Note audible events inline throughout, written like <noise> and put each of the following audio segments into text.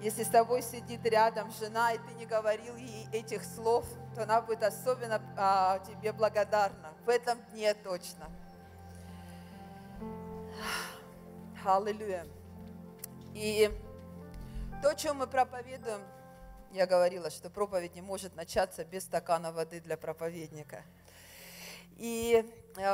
Если с тобой сидит рядом жена, и ты не говорил ей этих слов, то она будет особенно а, тебе благодарна. В этом дне точно. Аллилуйя. И то, чем мы проповедуем, я говорила, что проповедь не может начаться без стакана воды для проповедника. И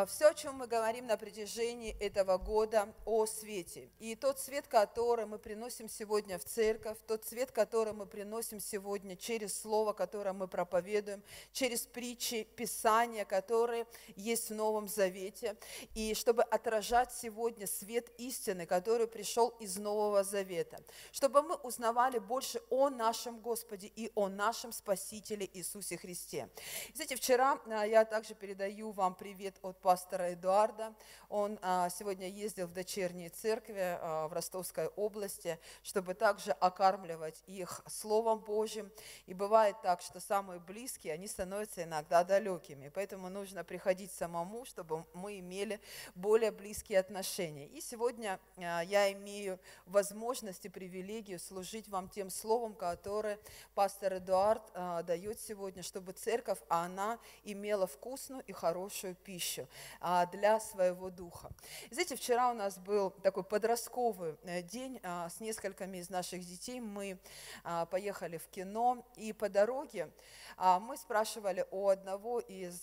все, о чем мы говорим на протяжении этого года, о свете. И тот свет, который мы приносим сегодня в церковь, тот свет, который мы приносим сегодня через Слово, которое мы проповедуем, через притчи, Писания, которые есть в Новом Завете, и чтобы отражать сегодня свет истины, который пришел из Нового Завета, чтобы мы узнавали больше о нашем Господе и о нашем Спасителе Иисусе Христе. Знаете, вчера э, я также передаю вам привет от пастора Эдуарда. Он а, сегодня ездил в дочерние церкви а, в Ростовской области, чтобы также окармливать их Словом Божьим. И бывает так, что самые близкие, они становятся иногда далекими. Поэтому нужно приходить самому, чтобы мы имели более близкие отношения. И сегодня а, я имею возможность и привилегию служить вам тем словом, которое пастор Эдуард дает сегодня, чтобы церковь, она имела вкусную и хорошую пищу пищу а, для своего духа. Знаете, вчера у нас был такой подростковый э, день а, с несколькими из наших детей. Мы а, поехали в кино, и по дороге мы спрашивали у одного из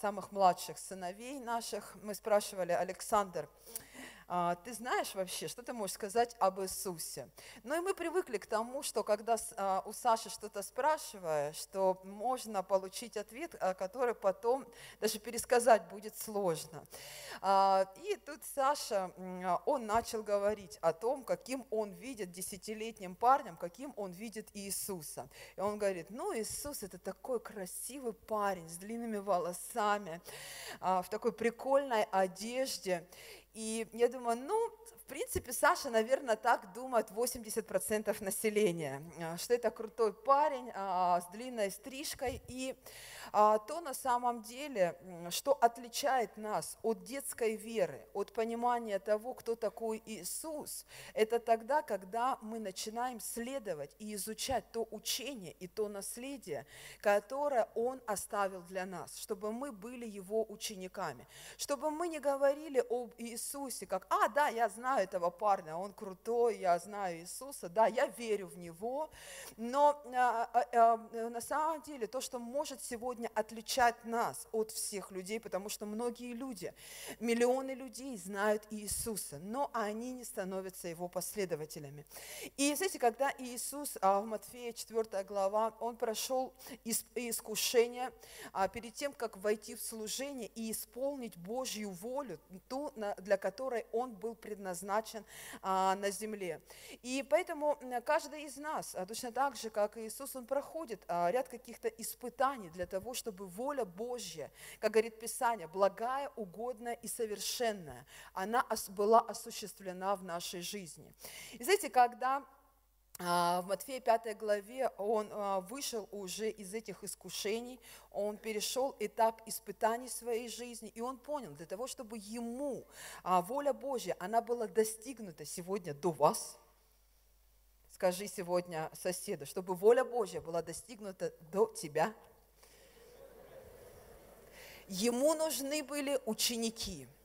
самых младших сыновей наших, мы спрашивали, Александр, ты знаешь вообще, что ты можешь сказать об Иисусе? Ну и мы привыкли к тому, что когда а, у Саши что-то спрашиваешь, что можно получить ответ, а, который потом даже пересказать будет сложно. И тут Саша, он начал говорить о том, каким он видит десятилетним парнем, каким он видит Иисуса. И он говорит, ну Иисус это такой красивый парень с длинными волосами, в такой прикольной одежде. И я думаю, ну, в принципе, Саша, наверное, так думает 80% населения, э, что это крутой парень а, с длинной стрижкой. И а, то на самом деле, что отличает нас от детской веры, от понимания того, кто такой Иисус, это тогда, когда мы начинаем следовать и изучать то учение и то наследие, которое Он оставил для нас, чтобы мы были Его учениками, чтобы мы не говорили об Иисусе, как, а, да, я знаю, знаю этого парня, он крутой, я знаю Иисуса, да, я верю в Него, но а, а, а, на самом деле то, что может сегодня отличать нас от всех людей, потому что многие люди, миллионы людей знают Иисуса, но они не становятся Его последователями. И знаете, когда Иисус в Матфея 4 глава, Он прошел искушение перед тем, как войти в служение и исполнить Божью волю, ту, для которой Он был предназначен предназначен а, на земле. И поэтому каждый из нас, а, точно так же, как Иисус, он проходит а, ряд каких-то испытаний для того, чтобы воля Божья, как говорит Писание, благая, угодная и совершенная, она была осуществлена в нашей жизни. И знаете, когда в Матфея 5 главе он а, вышел уже из этих искушений, он перешел этап испытаний своей жизни, и он понял, для того, чтобы ему а, воля Божья, она была достигнута сегодня до вас, скажи сегодня соседу, чтобы воля Божья была достигнута до тебя, ему нужны были ученики –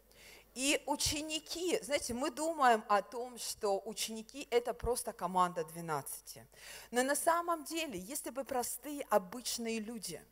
и ученики, знаете, мы думаем о том, что ученики – это просто команда 12. Но на самом деле, если бы простые, обычные люди –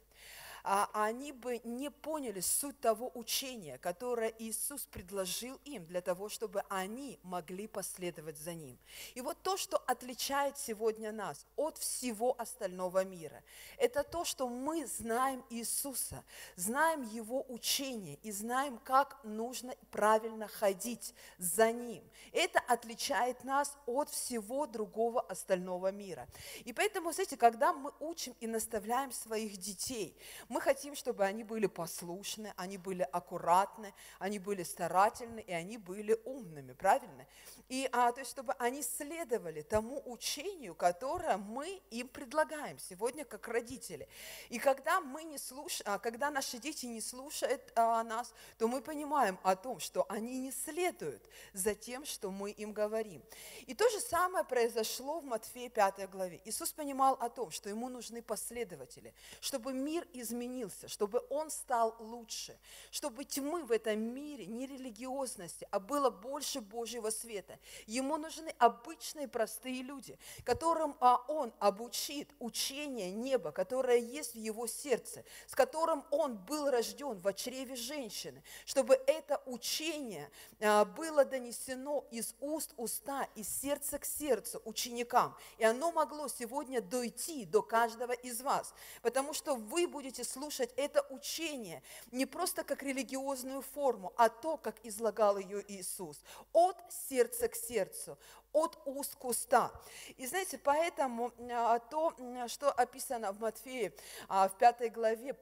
они бы не поняли суть того учения, которое Иисус предложил им для того, чтобы они могли последовать за Ним. И вот то, что отличает сегодня нас от всего остального мира, это то, что мы знаем Иисуса, знаем Его учение и знаем, как нужно правильно ходить за Ним. Это отличает нас от всего другого остального мира. И поэтому, знаете, когда мы учим и наставляем своих детей, Мы хотим, чтобы они были послушны, они были аккуратны, они были старательны и они были умными, правильно? И а, то есть, чтобы они следовали тому учению, которое мы им предлагаем сегодня как родители. И когда мы не слуш... а, когда наши дети не слушают а, нас, то мы понимаем о том, что они не следуют за тем, что мы им говорим. И то же самое произошло в Матфея 5 главе. Иисус понимал о том, что ему нужны последователи, чтобы мир изменился, чтобы он стал лучше, чтобы тьмы в этом мире, не религиозности, а было больше Божьего света. Ему нужны обычные простые люди, которым а, он обучит учение неба, которое есть в его сердце, с которым он был рожден в чреве женщины, чтобы это учение а, было донесено из уст уста, из сердца к сердцу ученикам. И оно могло сегодня дойти до каждого из вас, потому что вы будете слушать это учение не просто как религиозную форму, а то, как излагал ее Иисус, от сердца к сердцу, от уст к уста. И знаете, поэтому а, то, что описано в Матфея в пятой главе,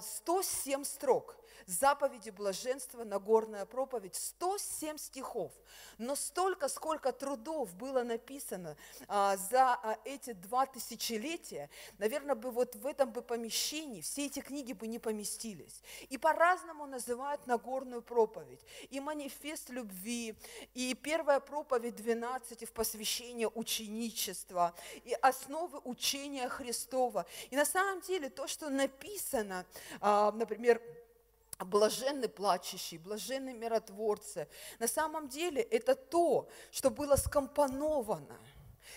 107 а, строк – заповеди блаженства, Нагорная проповедь, 107 стихов. Но столько, сколько трудов было написано а, за а, эти два тысячелетия, наверное, бы вот в этом бы помещении все эти книги бы не поместились. И по-разному называют Нагорную проповедь. И манифест любви, и первая проповедь 12 в посвящение ученичества, и основы учения Христова. И на самом деле то, что написано, а, например, блаженны плачущие, блаженны миротворцы. На самом деле это то, что было скомпоновано –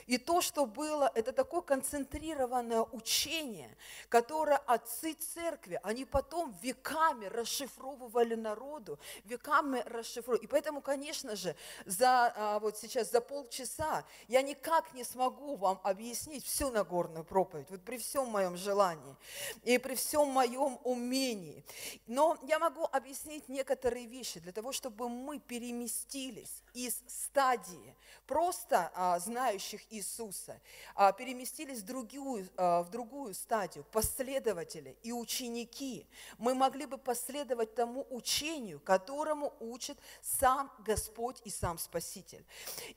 и то, что было, это такое концентрированное учение, которое отцы церкви, они потом веками расшифровывали народу, веками расшифровывали. И поэтому, конечно же, за, а, вот сейчас за полчаса я никак не смогу вам объяснить всю Нагорную проповедь, вот при всем моем желании и при всем моем умении. Но я могу объяснить некоторые вещи для того, чтобы мы переместились из стадии просто а, знающих Иисуса, а, переместились в другую, а, в другую стадию, последователи и ученики. Мы могли бы последовать тому учению, которому учит сам Господь и сам Спаситель.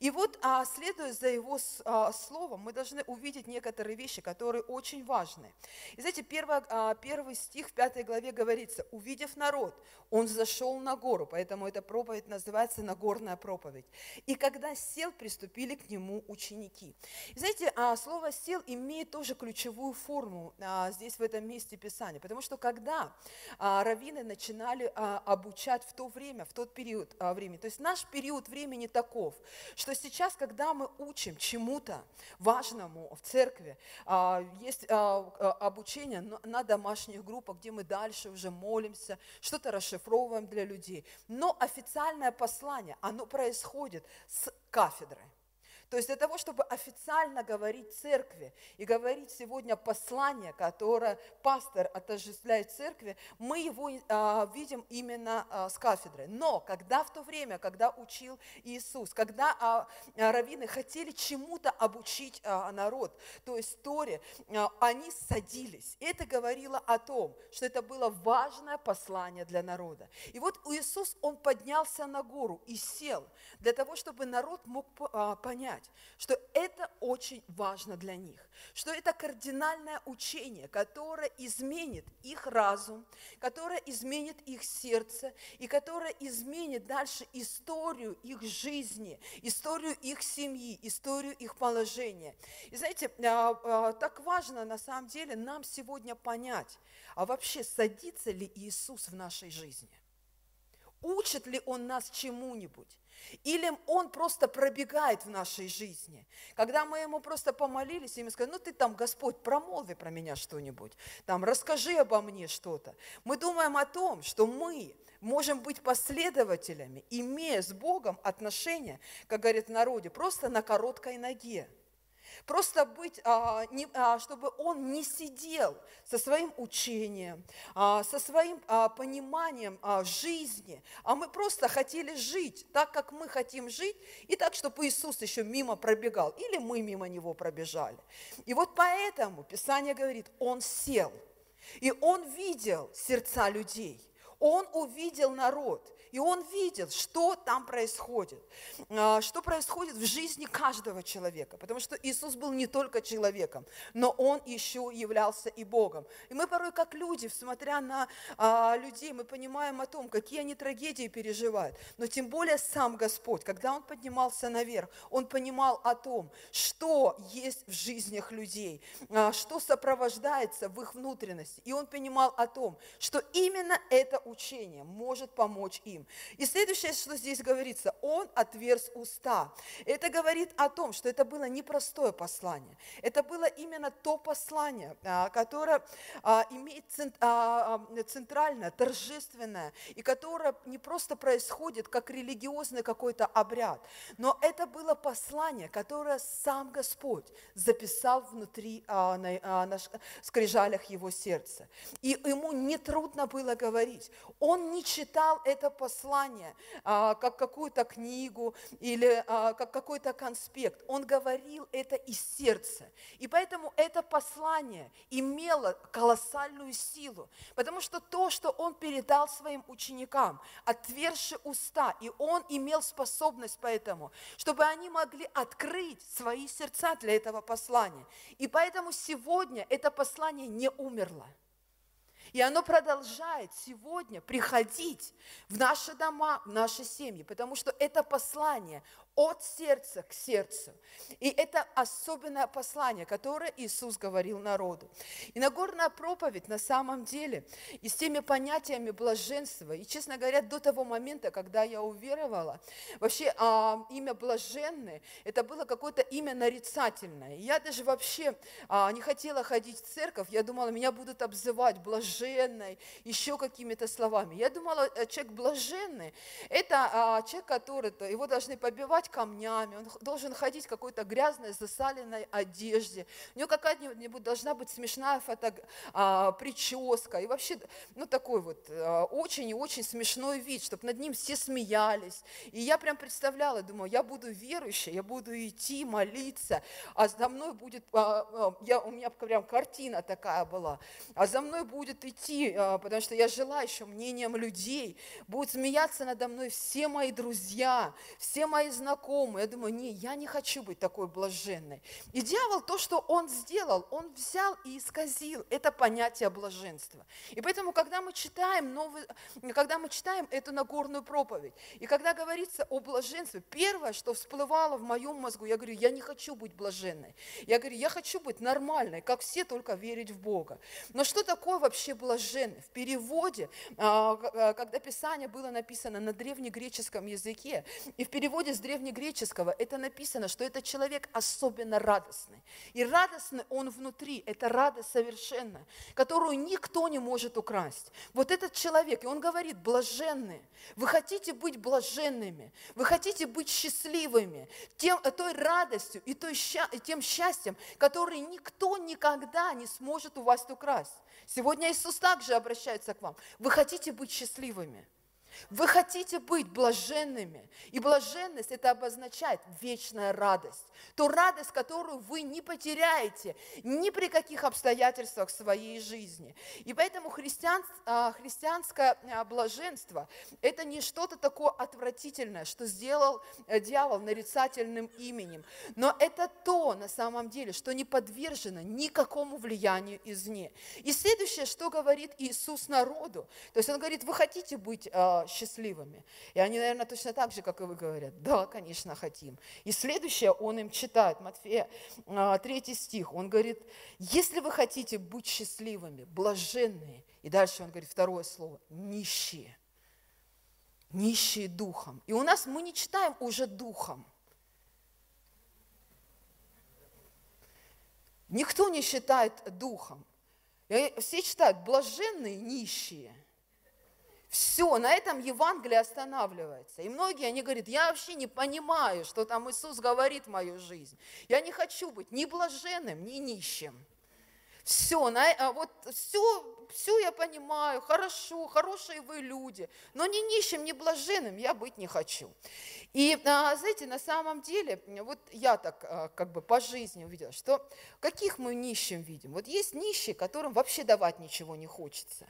И вот, а, следуя за Его словом, мы должны увидеть некоторые вещи, которые очень важны. И знаете, первый, первый стих в пятой главе говорится, увидев народ, он зашел на гору, поэтому эта проповедь называется Нагорная проповедь. И когда сел, приступили к нему ученики. И знаете, а, слово «сел» имеет тоже ключевую форму а, здесь, в этом месте Писания, потому что когда а, раввины начинали обучать в то время, в тот период времени, то есть наш период времени таков, что сейчас, когда мы учим чему-то важному в церкви, есть обучение на домашних группах, где мы дальше уже молимся, что-то расшифровываем для людей. Но официальное послание, оно происходит с кафедры. То есть для того, чтобы официально говорить церкви и говорить сегодня послание, которое пастор отождествляет церкви, мы его а, видим именно а, с кафедры. Но когда в то время, когда учил Иисус, когда а, раввины хотели чему-то обучить а, народ, то есть Торе, а, они садились. Это говорило о том, что это было важное послание для народа. И вот Иисус, он поднялся на гору и сел для того, чтобы народ мог а, понять, понять, что это очень важно для них, что это кардинальное учение, которое изменит их разум, которое изменит их сердце и которое изменит дальше историю их жизни, историю их семьи, историю их положения. И знаете, а, а, так важно на самом деле нам сегодня понять, а вообще садится ли Иисус в нашей жизни? Учит ли Он нас чему-нибудь? Или он просто пробегает в нашей жизни. Когда мы ему просто помолились, и ему сказали, ну ты там, Господь, промолви про меня что-нибудь, там, расскажи обо мне что-то. Мы думаем о том, что мы можем быть последователями, имея с Богом отношения, как говорит в народе, просто на короткой ноге. Просто быть, а, не, а, чтобы он не сидел со своим учением, а, со своим а, пониманием а, жизни, а мы просто хотели жить так, как мы хотим жить, и так, чтобы Иисус еще мимо пробегал, или мы мимо него пробежали. И вот поэтому Писание говорит, он сел – И он видел сердца людей, он увидел народ, и он видел, что там происходит, а, что происходит в жизни каждого человека. Потому что Иисус был не только человеком, но Он еще являлся и Богом. И мы порой как люди, смотря на а, людей, мы понимаем о том, какие они трагедии переживают. Но тем более сам Господь, когда Он поднимался наверх, Он понимал о том, что есть в жизнях людей, а, что сопровождается в их внутренности. И Он понимал о том, что именно это учение может помочь им. И следующее, что здесь говорится, он отверз уста. Это говорит о том, что это было непростое послание. Это было именно то послание, а, которое а, имеет а, центральное, торжественное, и которое не просто происходит как религиозный какой-то обряд, но это было послание, которое сам Господь записал внутри, на, на скрижалях его сердца. И ему нетрудно было говорить. Он не читал это послание, послание, а, как какую-то книгу или а, как какой-то конспект. Он говорил это из сердца. И поэтому это послание имело колоссальную силу, потому что то, что он передал своим ученикам, отверши уста, и он имел способность поэтому, чтобы они могли открыть свои сердца для этого послания. И поэтому сегодня это послание не умерло. И оно продолжает сегодня приходить в наши дома, в наши семьи, потому что это послание от сердца к сердцу. И это особенное послание, которое Иисус говорил народу. И Нагорная проповедь на самом деле и с теми понятиями блаженства, и, честно говоря, до того момента, когда я уверовала, вообще а, имя блаженный, это было какое-то имя нарицательное. я даже вообще а, не хотела ходить в церковь, я думала, меня будут обзывать блаженной, еще какими-то словами. Я думала, э, человек блаженный, это а, человек, который, его должны побивать побивать камнями, он должен ходить в какой-то грязной, засаленной одежде. У него какая-нибудь должна быть смешная фото, а, прическа. И вообще, ну, такой вот а, очень и очень смешной вид, чтобы над ним все смеялись. И я прям представляла, думаю, я буду верующей, я буду идти, молиться, а за мной будет, а, а, я, у меня прям картина такая была, а за мной будет идти, а, потому что я жила еще мнением людей, будут смеяться надо мной все мои друзья, все мои знакомые, знакомый. Я думаю, не, я не хочу быть такой блаженной. И дьявол то, что он сделал, он взял и исказил это понятие блаженства. И поэтому, когда мы читаем, новый, когда мы читаем эту Нагорную проповедь, и когда говорится о блаженстве, первое, что всплывало в моем мозгу, я говорю, я не хочу быть блаженной. Я говорю, я хочу быть нормальной, как все, только верить в Бога. Но что такое вообще блаженный? В переводе, а, а, когда Писание было написано на древнегреческом языке, и в переводе с древнего древнегреческого это написано, что это человек особенно радостный. И радостный он внутри, это радость совершенная, которую никто не может украсть. Вот этот человек, и он говорит, блаженные, вы хотите быть блаженными, вы хотите быть счастливыми, тем, той радостью и той, тем счастьем, который никто никогда не сможет у вас украсть. Сегодня Иисус также обращается к вам. Вы хотите быть счастливыми. Вы хотите быть блаженными. И блаженность это обозначает вечная радость. Ту радость, которую вы не потеряете ни при каких обстоятельствах своей жизни. И поэтому христиан, а, христианское а, блаженство это не что-то такое отвратительное, что сделал э, дьявол нарицательным именем. Но это то на самом деле, что не подвержено никакому влиянию извне. И следующее, что говорит Иисус народу. То есть он говорит, вы хотите быть счастливыми. И они, наверное, точно так же, как и вы, говорят, да, конечно, хотим. И следующее он им читает, Матфея, 3 а, стих, он говорит, если вы хотите быть счастливыми, блаженные, и дальше он говорит второе слово, нищие, нищие духом. И у нас мы не читаем уже духом. Никто не считает духом. Все читают блаженные нищие – все, на этом Евангелие останавливается. И многие, они говорят, я вообще не понимаю, что там Иисус говорит мою жизнь. Я не хочу быть ни блаженным, ни нищим. Все, на, а вот все, все я понимаю, хорошо, хорошие вы люди, но ни нищим, ни блаженным я быть не хочу. И, а, знаете, на самом деле, вот я так а, как бы по жизни увидела, что каких мы нищим видим? Вот есть нищие, которым вообще давать ничего не хочется.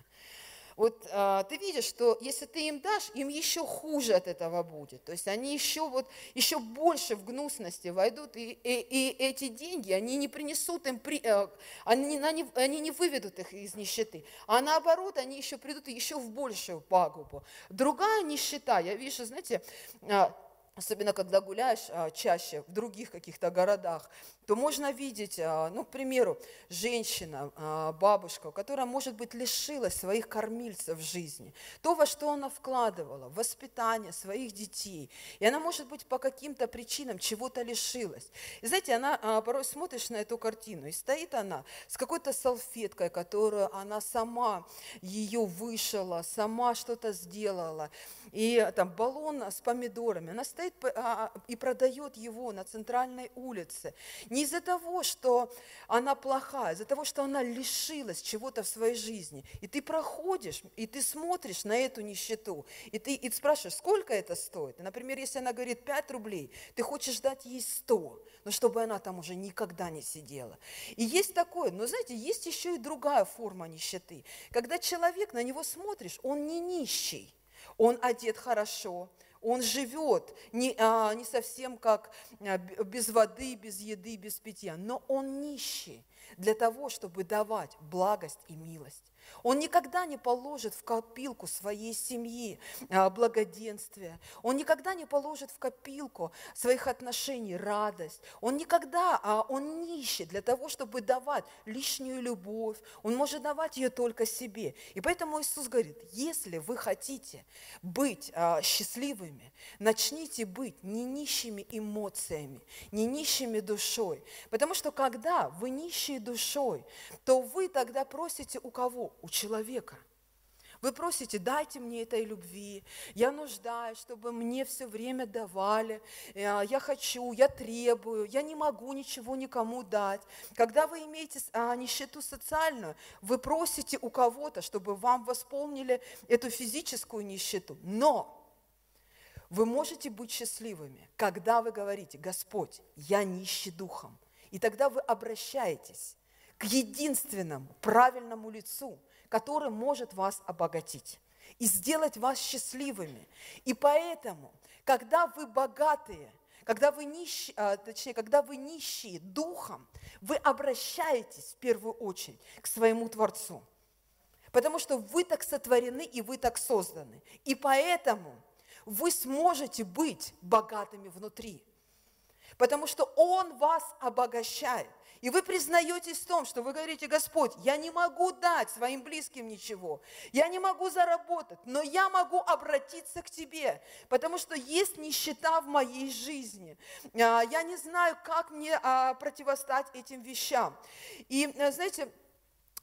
Вот а, ты видишь, что если ты им дашь, им еще хуже от этого будет. То есть они еще, вот, еще больше в гнусности войдут, и, и, и эти деньги, они не принесут им, при, а, они, они, они не выведут их из нищеты, а наоборот, они еще придут еще в большую пагубу. Другая нищета, я вижу, знаете, а, особенно когда гуляешь а, чаще в других каких-то городах, то можно видеть, а, ну, к примеру, женщина, а, бабушка, которая, может быть, лишилась своих кормильцев в жизни, то, во что она вкладывала, воспитание своих детей, и она, может быть, по каким-то причинам чего-то лишилась. И знаете, она а, порой смотришь на эту картину, и стоит она с какой-то салфеткой, которую она сама ее вышила, сама что-то сделала, и там баллон с помидорами, она стоит и продает его на центральной улице, не из-за того, что она плохая, а из-за того, что она лишилась чего-то в своей жизни. И ты проходишь, и ты смотришь на эту нищету, и ты и спрашиваешь, сколько это стоит. Например, если она говорит 5 рублей, ты хочешь дать ей 100, но чтобы она там уже никогда не сидела. И есть такое, но знаете, есть еще и другая форма нищеты. Когда человек, на него смотришь, он не нищий, он одет хорошо, он живет не, а, не совсем как а, без воды, без еды, без питья, но он нищий для того, чтобы давать благость и милость. Он никогда не положит в копилку своей семьи а, благоденствие. Он никогда не положит в копилку своих отношений радость. Он никогда, а он нищий для того, чтобы давать лишнюю любовь. Он может давать ее только себе. И поэтому Иисус говорит, если вы хотите быть а, счастливыми, начните быть не нищими эмоциями, не нищими душой. Потому что когда вы нищие душой, то вы тогда просите у кого? У человека. Вы просите, дайте мне этой любви, я нуждаюсь, чтобы мне все время давали, э, я хочу, я требую, я не могу ничего никому дать. Когда вы имеете а, нищету социальную, вы просите у кого-то, чтобы вам восполнили эту физическую нищету. Но вы можете быть счастливыми, когда вы говорите, Господь, я нищий духом. И тогда вы обращаетесь единственному правильному лицу – который может вас обогатить и сделать вас счастливыми. И поэтому, когда вы богатые, когда вы нищие, а, точнее, когда вы нищие духом, вы обращаетесь в первую очередь к своему Творцу. Потому что вы так сотворены и вы так созданы. И поэтому вы сможете быть богатыми внутри. Потому что Он вас обогащает. И вы признаетесь в том, что вы говорите, Господь, я не могу дать своим близким ничего, я не могу заработать, но я могу обратиться к Тебе, потому что есть нищета в моей жизни. А, я не знаю, как мне а, противостать этим вещам. И, э, знаете,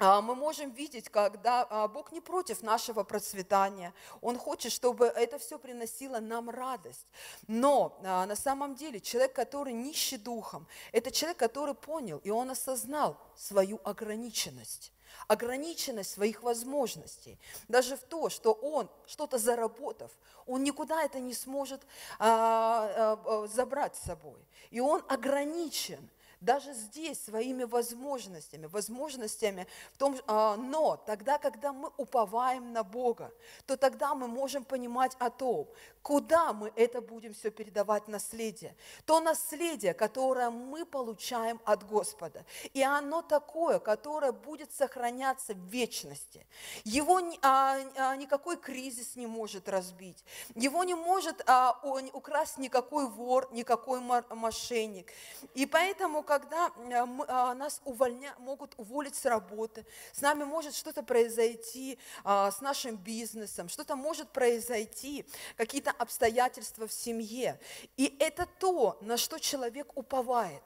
мы можем видеть, когда а, Бог не против нашего процветания. Он хочет, чтобы это все приносило нам радость. Но а, на самом деле человек, который нищий духом, это человек, который понял, и он осознал свою ограниченность ограниченность своих возможностей, даже в то, что он, что-то заработав, он никуда это не сможет а, а, забрать с собой. И он ограничен – даже здесь своими возможностями, возможностями в том, а, но тогда, когда мы уповаем на Бога, то тогда мы можем понимать о том, куда мы это будем все передавать наследие. То наследие, которое мы получаем от Господа. И оно такое, которое будет сохраняться в вечности. Его а, а, никакой кризис не может разбить. Его не может а, украсть никакой вор, никакой мошенник. И поэтому, когда э, а, нас увольня, могут уволить с работы, с нами может что-то произойти, а, с нашим бизнесом, что-то может произойти, какие-то обстоятельства в семье. И это то, на что человек уповает.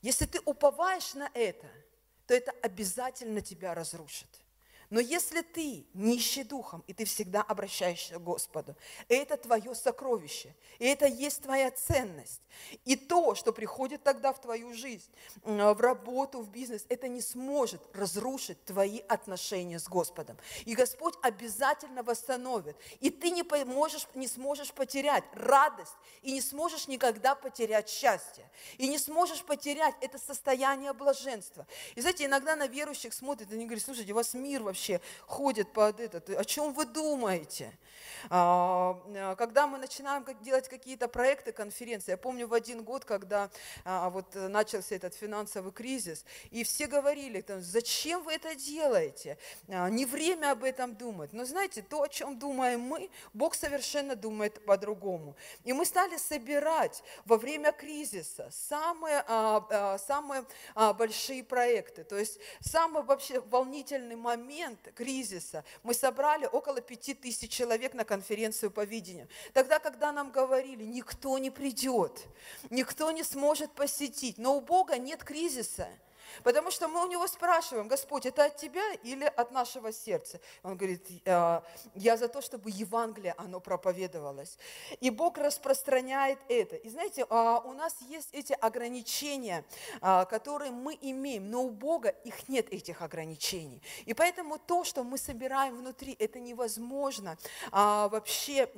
Если ты уповаешь на это, то это обязательно тебя разрушит. Но если ты нищий духом, и ты всегда обращаешься к Господу, это твое сокровище, и это есть твоя ценность. И то, что приходит тогда в твою жизнь, в работу, в бизнес, это не сможет разрушить твои отношения с Господом. И Господь обязательно восстановит. И ты не, можешь, не сможешь потерять радость, и не сможешь никогда потерять счастье, и не сможешь потерять это состояние блаженства. И знаете, иногда на верующих смотрят, и они говорят, слушайте, у вас мир вообще вообще ходит под этот, о чем вы думаете? А, а, когда мы начинаем делать какие-то проекты, конференции, я помню в один год, когда а, вот начался этот финансовый кризис, и все говорили, зачем вы это делаете? Не время об этом думать. Но знаете, то, о чем думаем мы, Бог совершенно думает по-другому. И мы стали собирать во время кризиса самые, самые большие проекты. То есть самый вообще волнительный момент, момент кризиса мы собрали около пяти тысяч человек на конференцию по видению. Тогда, когда нам говорили, никто не придет, никто не сможет посетить, но у Бога нет кризиса – Потому что мы у него спрашиваем, Господь, это от тебя или от нашего сердца? Он говорит, «А, я за то, чтобы Евангелие, оно проповедовалось. И Бог распространяет это. И знаете, а, у нас есть эти ограничения, а, которые мы имеем, но у Бога их нет, этих ограничений. И поэтому то, что мы собираем внутри, это невозможно вообще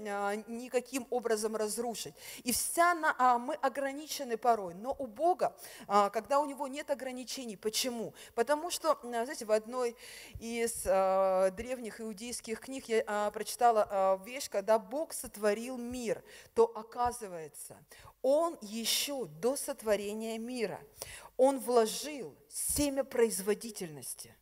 никаким образом разрушить. И вся мы ограничены порой, но у Бога, когда у него нет ограничений, ограничений. Почему? Потому что, знаете, в одной из э, древних иудейских книг я э, прочитала э, вещь, когда Бог сотворил мир, то оказывается, Он еще до сотворения мира, Он вложил семя производительности.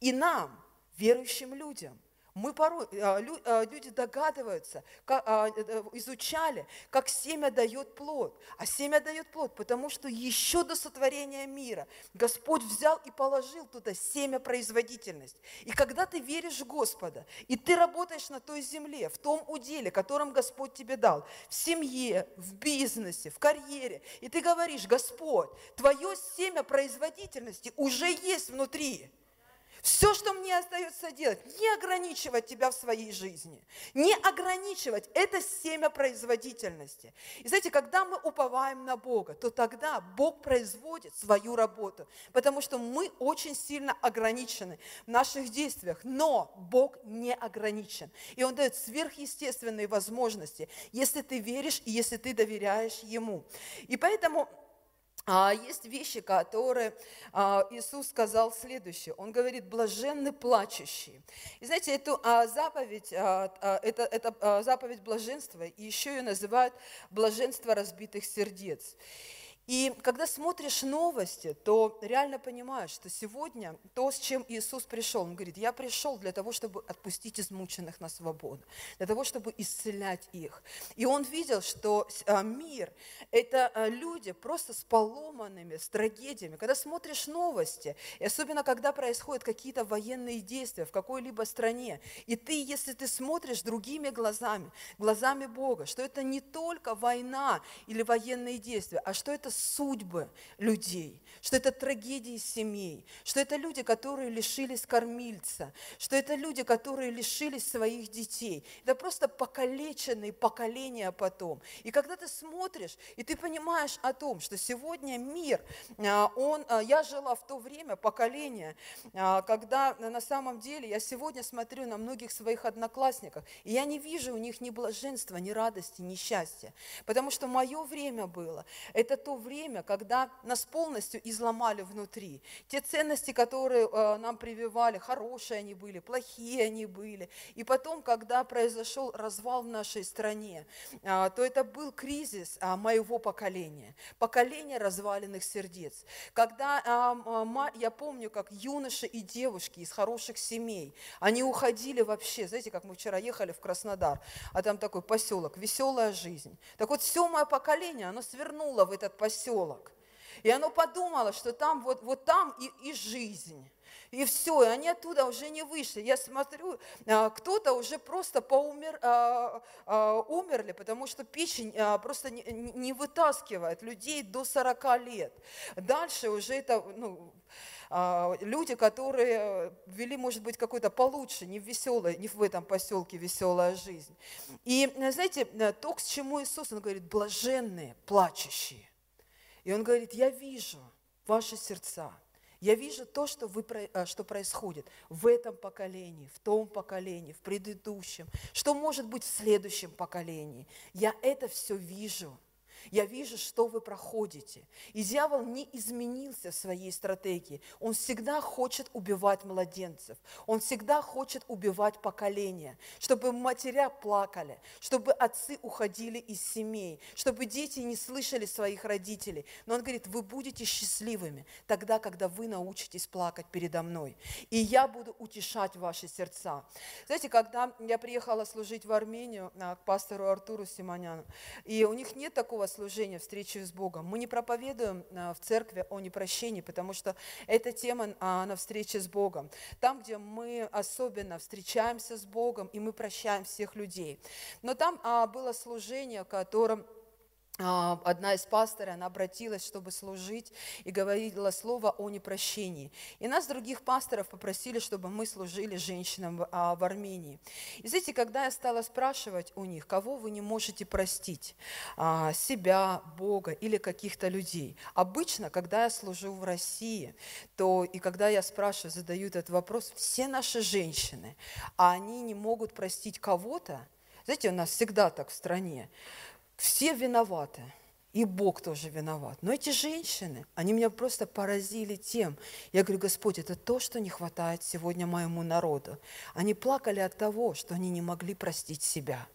И нам, верующим людям, мы порой, а, а, люди догадываются, а, э, изучали, как семя дает плод. А семя дает плод, потому что еще до сотворения мира Господь взял и положил туда семя производительность. И когда ты веришь в Господа, и ты работаешь на той земле, в том уделе, которым Господь тебе дал, в семье, в бизнесе, в карьере, и ты говоришь, Господь, твое семя производительности уже есть внутри. Все, что мне остается делать, не ограничивать тебя в своей жизни, не ограничивать, это семя производительности. И знаете, когда мы уповаем на Бога, то тогда Бог производит свою работу, потому что мы очень сильно ограничены в наших действиях, но Бог не ограничен. И Он дает сверхъестественные возможности, если ты веришь и если ты доверяешь Ему. И поэтому есть вещи, которые а, Иисус сказал следующее. Он говорит, блаженны плачущие. И знаете, эту а, заповедь, это, это заповедь блаженства, и еще ее называют блаженство разбитых сердец. И когда смотришь новости, то реально понимаешь, что сегодня то, с чем Иисус пришел, Он говорит, я пришел для того, чтобы отпустить измученных на свободу, для того, чтобы исцелять их. И Он видел, что а, мир – это а, люди просто с поломанными, с трагедиями. Когда смотришь новости, и особенно когда происходят какие-то военные действия в какой-либо стране, и ты, если ты смотришь другими глазами, глазами Бога, что это не только война или военные действия, а что это судьбы людей, что это трагедии семей, что это люди, которые лишились кормильца, что это люди, которые лишились своих детей. Это просто покалеченные поколения потом. И когда ты смотришь, и ты понимаешь о том, что сегодня мир, а, он, а, я жила в то время, поколение, а, когда на самом деле я сегодня смотрю на многих своих одноклассников, и я не вижу у них ни блаженства, ни радости, ни счастья. Потому что мое время было, это то время, когда нас полностью изломали внутри. Те ценности, которые э, нам прививали, хорошие они были, плохие они были. И потом, когда произошел развал в нашей стране, э, то это был кризис э, моего поколения, поколение разваленных сердец. Когда я помню, как юноши и девушки из хороших семей, они уходили вообще, знаете, как мы вчера ехали в Краснодар, а там такой поселок, веселая жизнь. Так вот, все мое поколение, оно свернуло в этот поселок. И оно подумало, что там вот, вот там и, и жизнь. И все, и они оттуда уже не вышли. Я смотрю, а, кто-то уже просто поумер, а, а, умерли, потому что печень просто не вытаскивает людей до 40 лет. Дальше уже это, ну, люди, которые вели, может быть, какой-то получше, не в веселой, не в этом поселке веселая жизнь. И, знаете, то, к чему Иисус, Он говорит, блаженные, плачущие. И Он говорит, я вижу ваши сердца, я вижу то, что, вы, э, что происходит в этом поколении, в том поколении, в предыдущем, что может быть в следующем поколении. Я это все вижу. Я вижу, что вы проходите. И дьявол не изменился в своей стратегии. Он всегда хочет убивать младенцев. Он всегда хочет убивать поколения, чтобы матеря плакали, чтобы отцы уходили из семей, чтобы дети не слышали своих родителей. Но он говорит, вы будете счастливыми тогда, когда вы научитесь плакать передо мной. И я буду утешать ваши сердца. Знаете, когда я приехала служить в Армению а, к пастору Артуру Симоняну, и у них нет такого служения, встречи с Богом. Мы не проповедуем а, в церкви о непрощении, потому что эта тема а, на встрече с Богом. Там, где мы особенно встречаемся с Богом, и мы прощаем всех людей. Но там а, было служение, а, одна из пасторов, она обратилась, чтобы служить, и говорила слово о непрощении. И нас, других пасторов, попросили, чтобы мы служили женщинам в, а, Армении. И знаете, когда я стала спрашивать у них, кого вы не можете простить, а, себя, Бога или каких-то людей. Обычно, когда я служу в России, то и когда я спрашиваю, задаю этот вопрос, все наши женщины, а они не могут простить кого-то, знаете, у нас всегда так в стране, все виноваты. И Бог тоже виноват. Но эти женщины, они меня просто поразили тем. Я говорю, Господь, это то, что не хватает сегодня моему народу. Они плакали от того, что они не могли простить себя.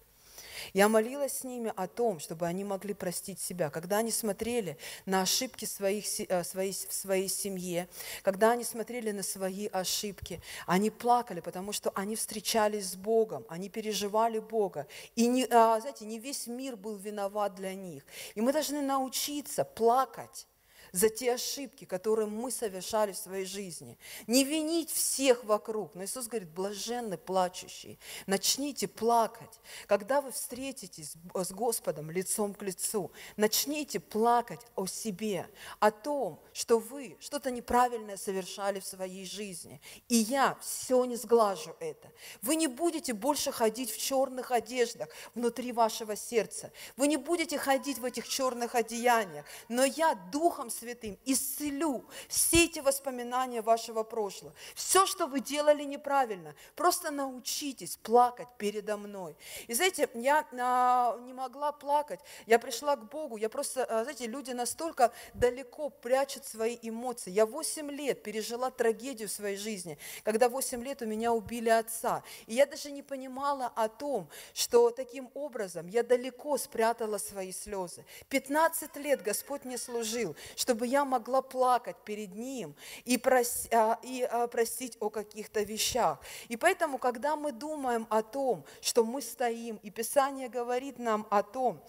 Я молилась с ними о том, чтобы они могли простить себя. Когда они смотрели на ошибки своих, э, своей, в своей семье, когда они смотрели на свои ошибки, они плакали, потому что они встречались с Богом, они переживали Бога. И, не, а, знаете, не весь мир был виноват для них. И мы должны научиться плакать за те ошибки, которые мы совершали в своей жизни. Не винить всех вокруг. Но Иисус говорит, блаженны плачущие. Начните плакать. Когда вы встретитесь с Господом лицом к лицу, начните плакать о себе, о том, что вы что-то неправильное совершали в своей жизни. И я все не сглажу это. Вы не будете больше ходить в черных одеждах внутри вашего сердца. Вы не будете ходить в этих черных одеяниях. Но я Духом Святым исцелю все эти воспоминания вашего прошлого. Все, что вы делали неправильно, просто научитесь плакать передо мной. И знаете, я а, не могла плакать, я пришла к Богу, я просто, а, знаете, люди настолько далеко прячут свои эмоции. Я 8 лет пережила трагедию в своей жизни, когда 8 лет у меня убили отца. И я даже не понимала о том, что таким образом я далеко спрятала свои слезы. 15 лет Господь мне служил, чтобы я могла плакать перед Ним и, прос, а, и а, просить о каких-то вещах. И поэтому, когда мы думаем о том, что мы стоим, и Писание говорит нам о том,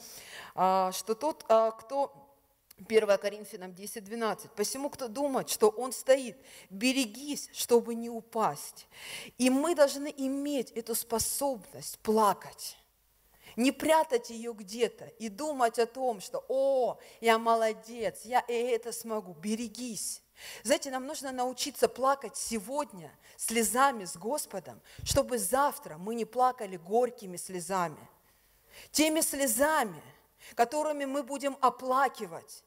а, что тот, кто 1 Коринфянам 10, 12. «Посему, кто думает, что он стоит, берегись, чтобы не упасть». И мы должны иметь эту способность плакать не прятать ее где-то и думать о том, что «О, я молодец, я и это смогу». Берегись. Знаете, нам нужно научиться плакать сегодня слезами с Господом, чтобы завтра мы не плакали горькими слезами. Теми слезами, которыми мы будем оплакивать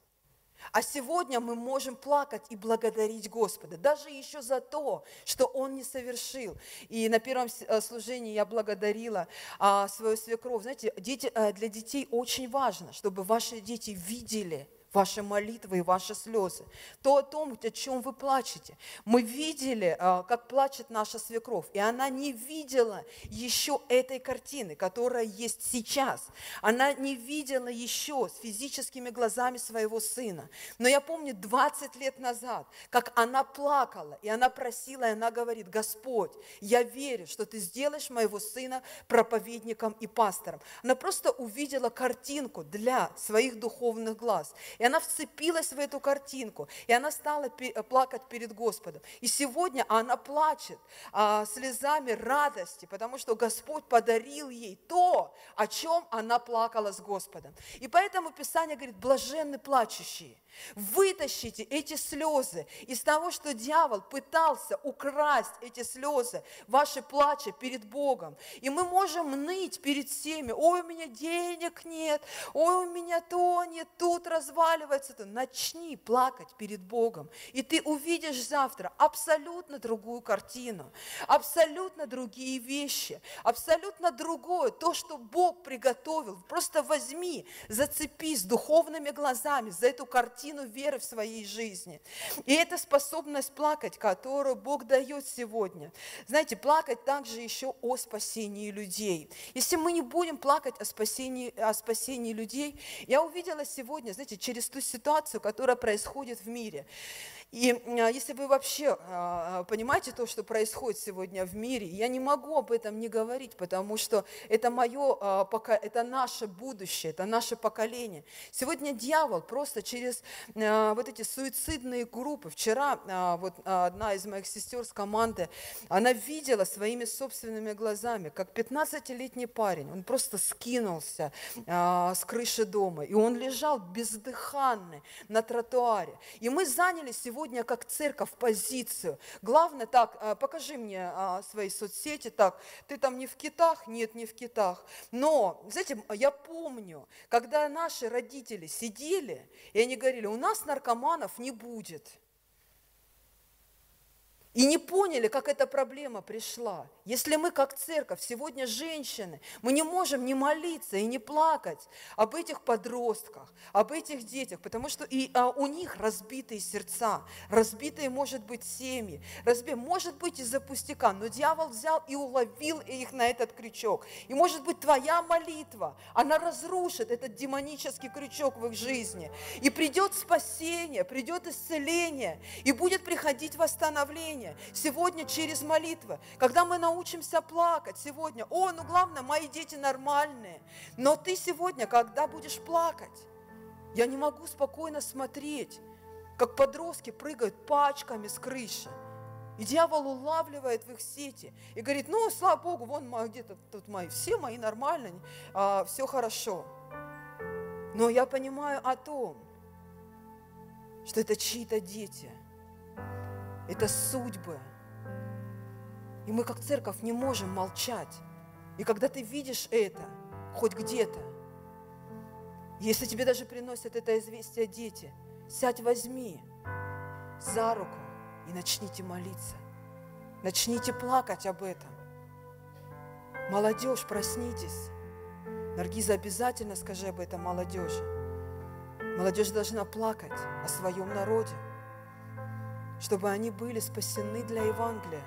а сегодня мы можем плакать и благодарить Господа, даже еще за то, что Он не совершил. И на первом э, служении я благодарила а, свою свекровь. Знаете, э, для детей очень важно, чтобы ваши дети видели – ваши молитвы и ваши слезы, то о том, о чем вы плачете. Мы видели, а, как плачет наша свекровь, и она не видела еще этой картины, которая есть сейчас. Она не видела еще с физическими глазами своего сына. Но я помню 20 лет назад, как она плакала, и она просила, и она говорит, Господь, я верю, что ты сделаешь моего сына проповедником и пастором. Она просто увидела картинку для своих духовных глаз. И она вцепилась в эту картинку, и она стала плакать перед Господом. И сегодня она плачет а, слезами радости, потому что Господь подарил ей то, о чем она плакала с Господом. И поэтому Писание говорит, блаженны плачущие, Вытащите эти слезы из того, что дьявол пытался украсть эти слезы, ваши плача перед Богом. И мы можем ныть перед всеми, ой, у меня денег нет, ой, у меня то нет, тут разваливается. То. Начни плакать перед Богом, и ты увидишь завтра абсолютно другую картину, абсолютно другие вещи, абсолютно другое, то, что Бог приготовил. Просто возьми, зацепись духовными глазами за эту картину веры в своей жизни. И это способность плакать, которую Бог дает сегодня. Знаете, плакать также еще о спасении людей. Если мы не будем плакать о спасении, о спасении людей, я увидела сегодня, знаете, через ту ситуацию, которая происходит в мире. И а, если вы вообще а, понимаете то, что происходит сегодня в мире, я не могу об этом не говорить, потому что это мое, а, это наше будущее, это наше поколение. Сегодня дьявол просто через вот эти суицидные группы. Вчера вот одна из моих сестер с команды, она видела своими собственными глазами, как 15-летний парень, он просто скинулся с крыши дома, и он лежал бездыханный на тротуаре. И мы заняли сегодня сегодня как церковь позицию. Главное так, а, покажи мне а, свои соцсети, так, ты там не в китах? Нет, не в китах. Но, знаете, я помню, когда наши родители сидели, и они говорили, у нас наркоманов не будет – и не поняли, как эта проблема пришла. Если мы, как церковь, сегодня женщины, мы не можем не молиться и не плакать об этих подростках, об этих детях, потому что и а, у них разбитые сердца, разбитые, может быть, семьи, разби, может быть, из-за пустяка, но дьявол взял и уловил их на этот крючок. И, может быть, твоя молитва, она разрушит этот демонический крючок в их жизни. И придет спасение, придет исцеление, и будет приходить восстановление служение, сегодня через молитвы, когда мы научимся плакать сегодня, о, ну главное, мои дети нормальные, но ты сегодня, когда будешь плакать, я не могу спокойно смотреть, как подростки прыгают пачками с крыши. И дьявол улавливает в их сети и говорит, ну, слава Богу, вон где-то тут мои, все мои нормальные, а, все хорошо. Но я понимаю о том, что это чьи-то дети – это судьбы. И мы как церковь не можем молчать. И когда ты видишь это, хоть где-то, если тебе даже приносят это известие дети, сядь, возьми за руку и начните молиться. Начните плакать об этом. Молодежь, проснитесь. Наргиза, обязательно скажи об этом молодежи. Молодежь должна плакать о своем народе чтобы они были спасены для Евангелия.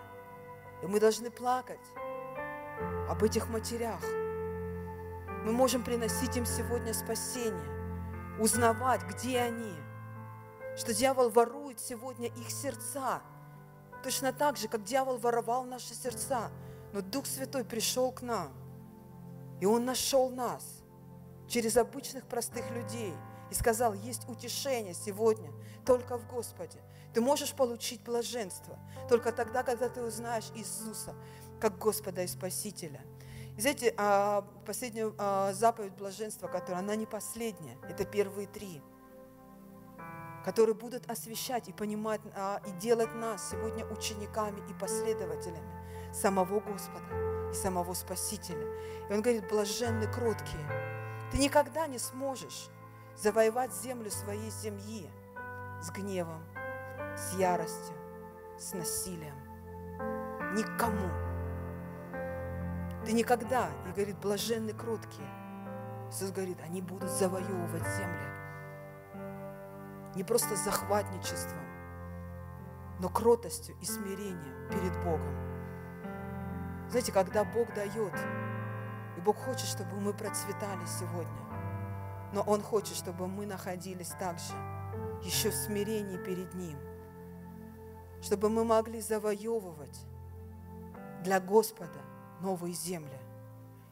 И мы должны плакать об этих матерях. Мы можем приносить им сегодня спасение, узнавать, где они, что дьявол ворует сегодня их сердца, точно так же, как дьявол воровал наши сердца. Но Дух Святой пришел к нам, и Он нашел нас через обычных простых людей и сказал, есть утешение сегодня только в Господе. Ты можешь получить блаженство только тогда, когда ты узнаешь Иисуса как Господа и Спасителя. И знаете, а, последняя а, заповедь блаженства, которая, она не последняя, это первые три, которые будут освещать и понимать, а, и делать нас сегодня учениками и последователями самого Господа и самого Спасителя. И он говорит, блаженны кроткие. Ты никогда не сможешь завоевать землю своей семьи с гневом, с яростью, с насилием. Никому. Ты никогда, и говорит, блаженны кроткие. Иисус говорит, они будут завоевывать земли. Не просто захватничеством, но кротостью и смирением перед Богом. Знаете, когда Бог дает, и Бог хочет, чтобы мы процветали сегодня, но Он хочет, чтобы мы находились также еще в смирении перед Ним, чтобы мы могли завоевывать для Господа новые земли.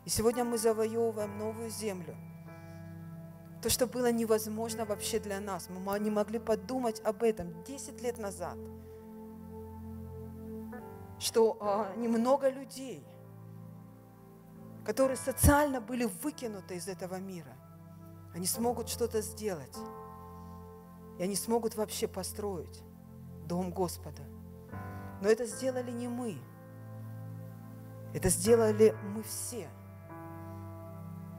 И сегодня мы завоевываем новую землю. То, что было невозможно вообще для нас. Мы не могли подумать об этом 10 лет назад. Что а, немного людей, которые социально были выкинуты из этого мира, они смогут что-то сделать. И они смогут вообще построить дом Господа. Но это сделали не мы. Это сделали мы все.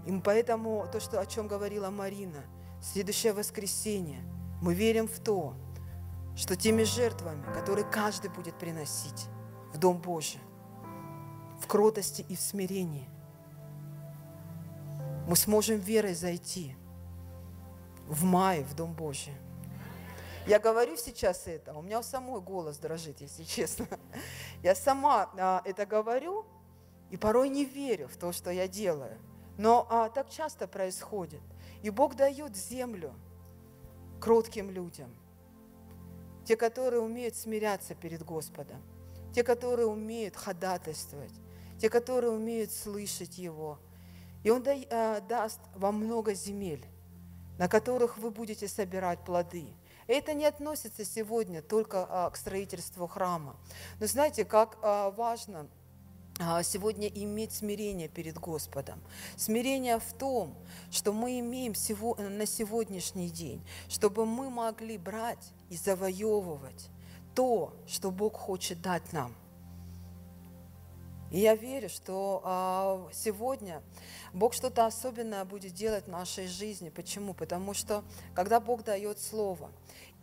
И поэтому то, что, о чем говорила Марина, следующее воскресенье, мы верим в то, что теми жертвами, которые каждый будет приносить в Дом Божий, в кротости и в смирении, мы сможем верой зайти в мае в Дом Божий. Я говорю сейчас это, у меня у самой голос дрожит, если честно. <laughs> Я сама а, это говорю и порой не верю в то, что я делаю. Но а, так часто происходит. И Бог дает землю кротким людям. Те, которые умеют смиряться перед Господом. Те, которые умеют ходатайствовать. Те, которые умеют слышать Его. И Он да, а, даст вам много земель, на которых вы будете собирать плоды. Это не относится сегодня только а, к строительству храма. Но знаете, как а, важно а, сегодня иметь смирение перед Господом. Смирение в том, что мы имеем на сегодняшний день, чтобы мы могли брать и завоевывать то, что Бог хочет дать нам. И я верю, что сегодня Бог что-то особенное будет делать в нашей жизни. Почему? Потому что когда Бог дает Слово,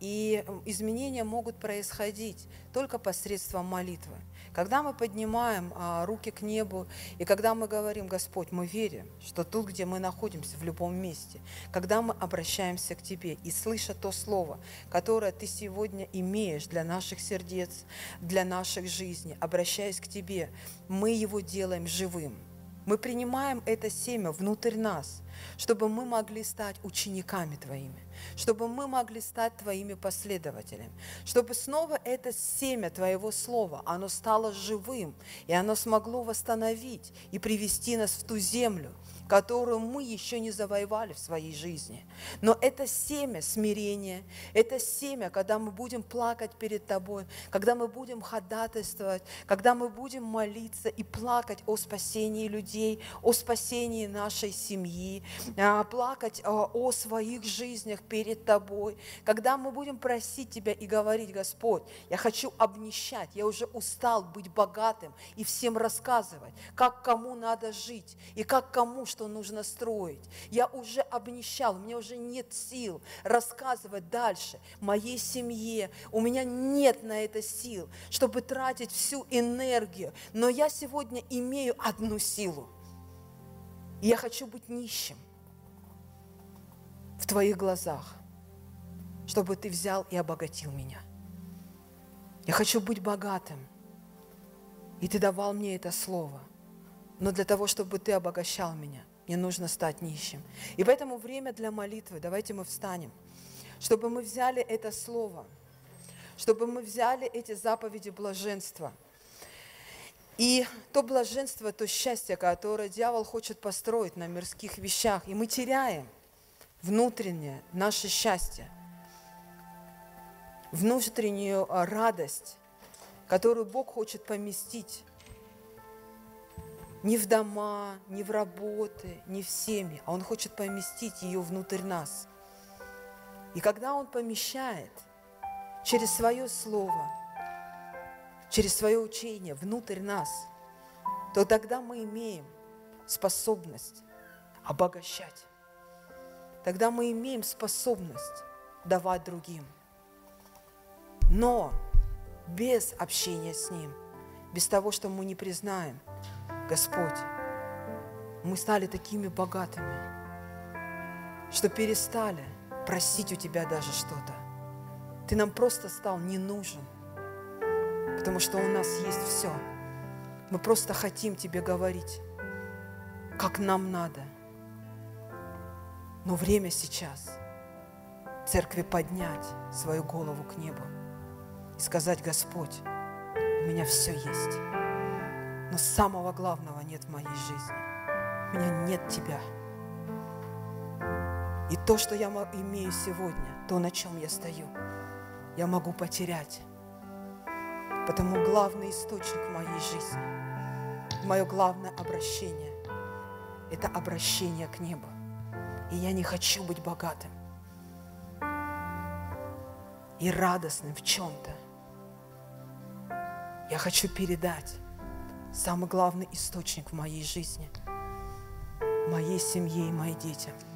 и изменения могут происходить только посредством молитвы. Когда мы поднимаем а, руки к небу, и когда мы говорим, Господь, мы верим, что тут, где мы находимся, в любом месте, когда мы обращаемся к Тебе и слыша то Слово, которое Ты сегодня имеешь для наших сердец, для наших жизней, обращаясь к Тебе, мы его делаем живым. Мы принимаем это семя внутрь нас, чтобы мы могли стать учениками Твоими чтобы мы могли стать Твоими последователями, чтобы снова это семя Твоего Слова, оно стало живым, и оно смогло восстановить и привести нас в ту землю, которую мы еще не завоевали в своей жизни. Но это семя смирения, это семя, когда мы будем плакать перед Тобой, когда мы будем ходатайствовать, когда мы будем молиться и плакать о спасении людей, о спасении нашей семьи, плакать а, о своих жизнях перед Тобой, когда мы будем просить Тебя и говорить, Господь, я хочу обнищать, я уже устал быть богатым и всем рассказывать, как кому надо жить и как кому что нужно строить. Я уже обнищал, у меня уже нет сил рассказывать дальше моей семье. У меня нет на это сил, чтобы тратить всю энергию. Но я сегодня имею одну силу. Я хочу быть нищим в Твоих глазах, чтобы Ты взял и обогатил меня. Я хочу быть богатым, и Ты давал мне это слово. Но для того, чтобы Ты обогащал меня – мне нужно стать нищим. И поэтому время для молитвы. Давайте мы встанем, чтобы мы взяли это слово, чтобы мы взяли эти заповеди блаженства. И то блаженство, то счастье, которое дьявол хочет построить на мирских вещах, и мы теряем внутреннее наше счастье, внутреннюю радость, которую Бог хочет поместить не в дома, не в работы, не в семьи, а Он хочет поместить ее внутрь нас. И когда Он помещает через свое слово, через свое учение внутрь нас, то тогда мы имеем способность обогащать. Тогда мы имеем способность давать другим. Но без общения с Ним, без того, что мы не признаем – Господь, мы стали такими богатыми, что перестали просить у Тебя даже что-то. Ты нам просто стал не нужен, потому что у нас есть все. Мы просто хотим Тебе говорить, как нам надо. Но время сейчас церкви поднять свою голову к небу и сказать, Господь, у меня все есть. Но самого главного нет в моей жизни. У меня нет Тебя. И то, что я имею сегодня, то, на чем я стою, я могу потерять. Потому главный источник моей жизни, мое главное обращение – это обращение к небу. И я не хочу быть богатым и радостным в чем-то. Я хочу передать самый главный источник в моей жизни, моей семье и моим детям –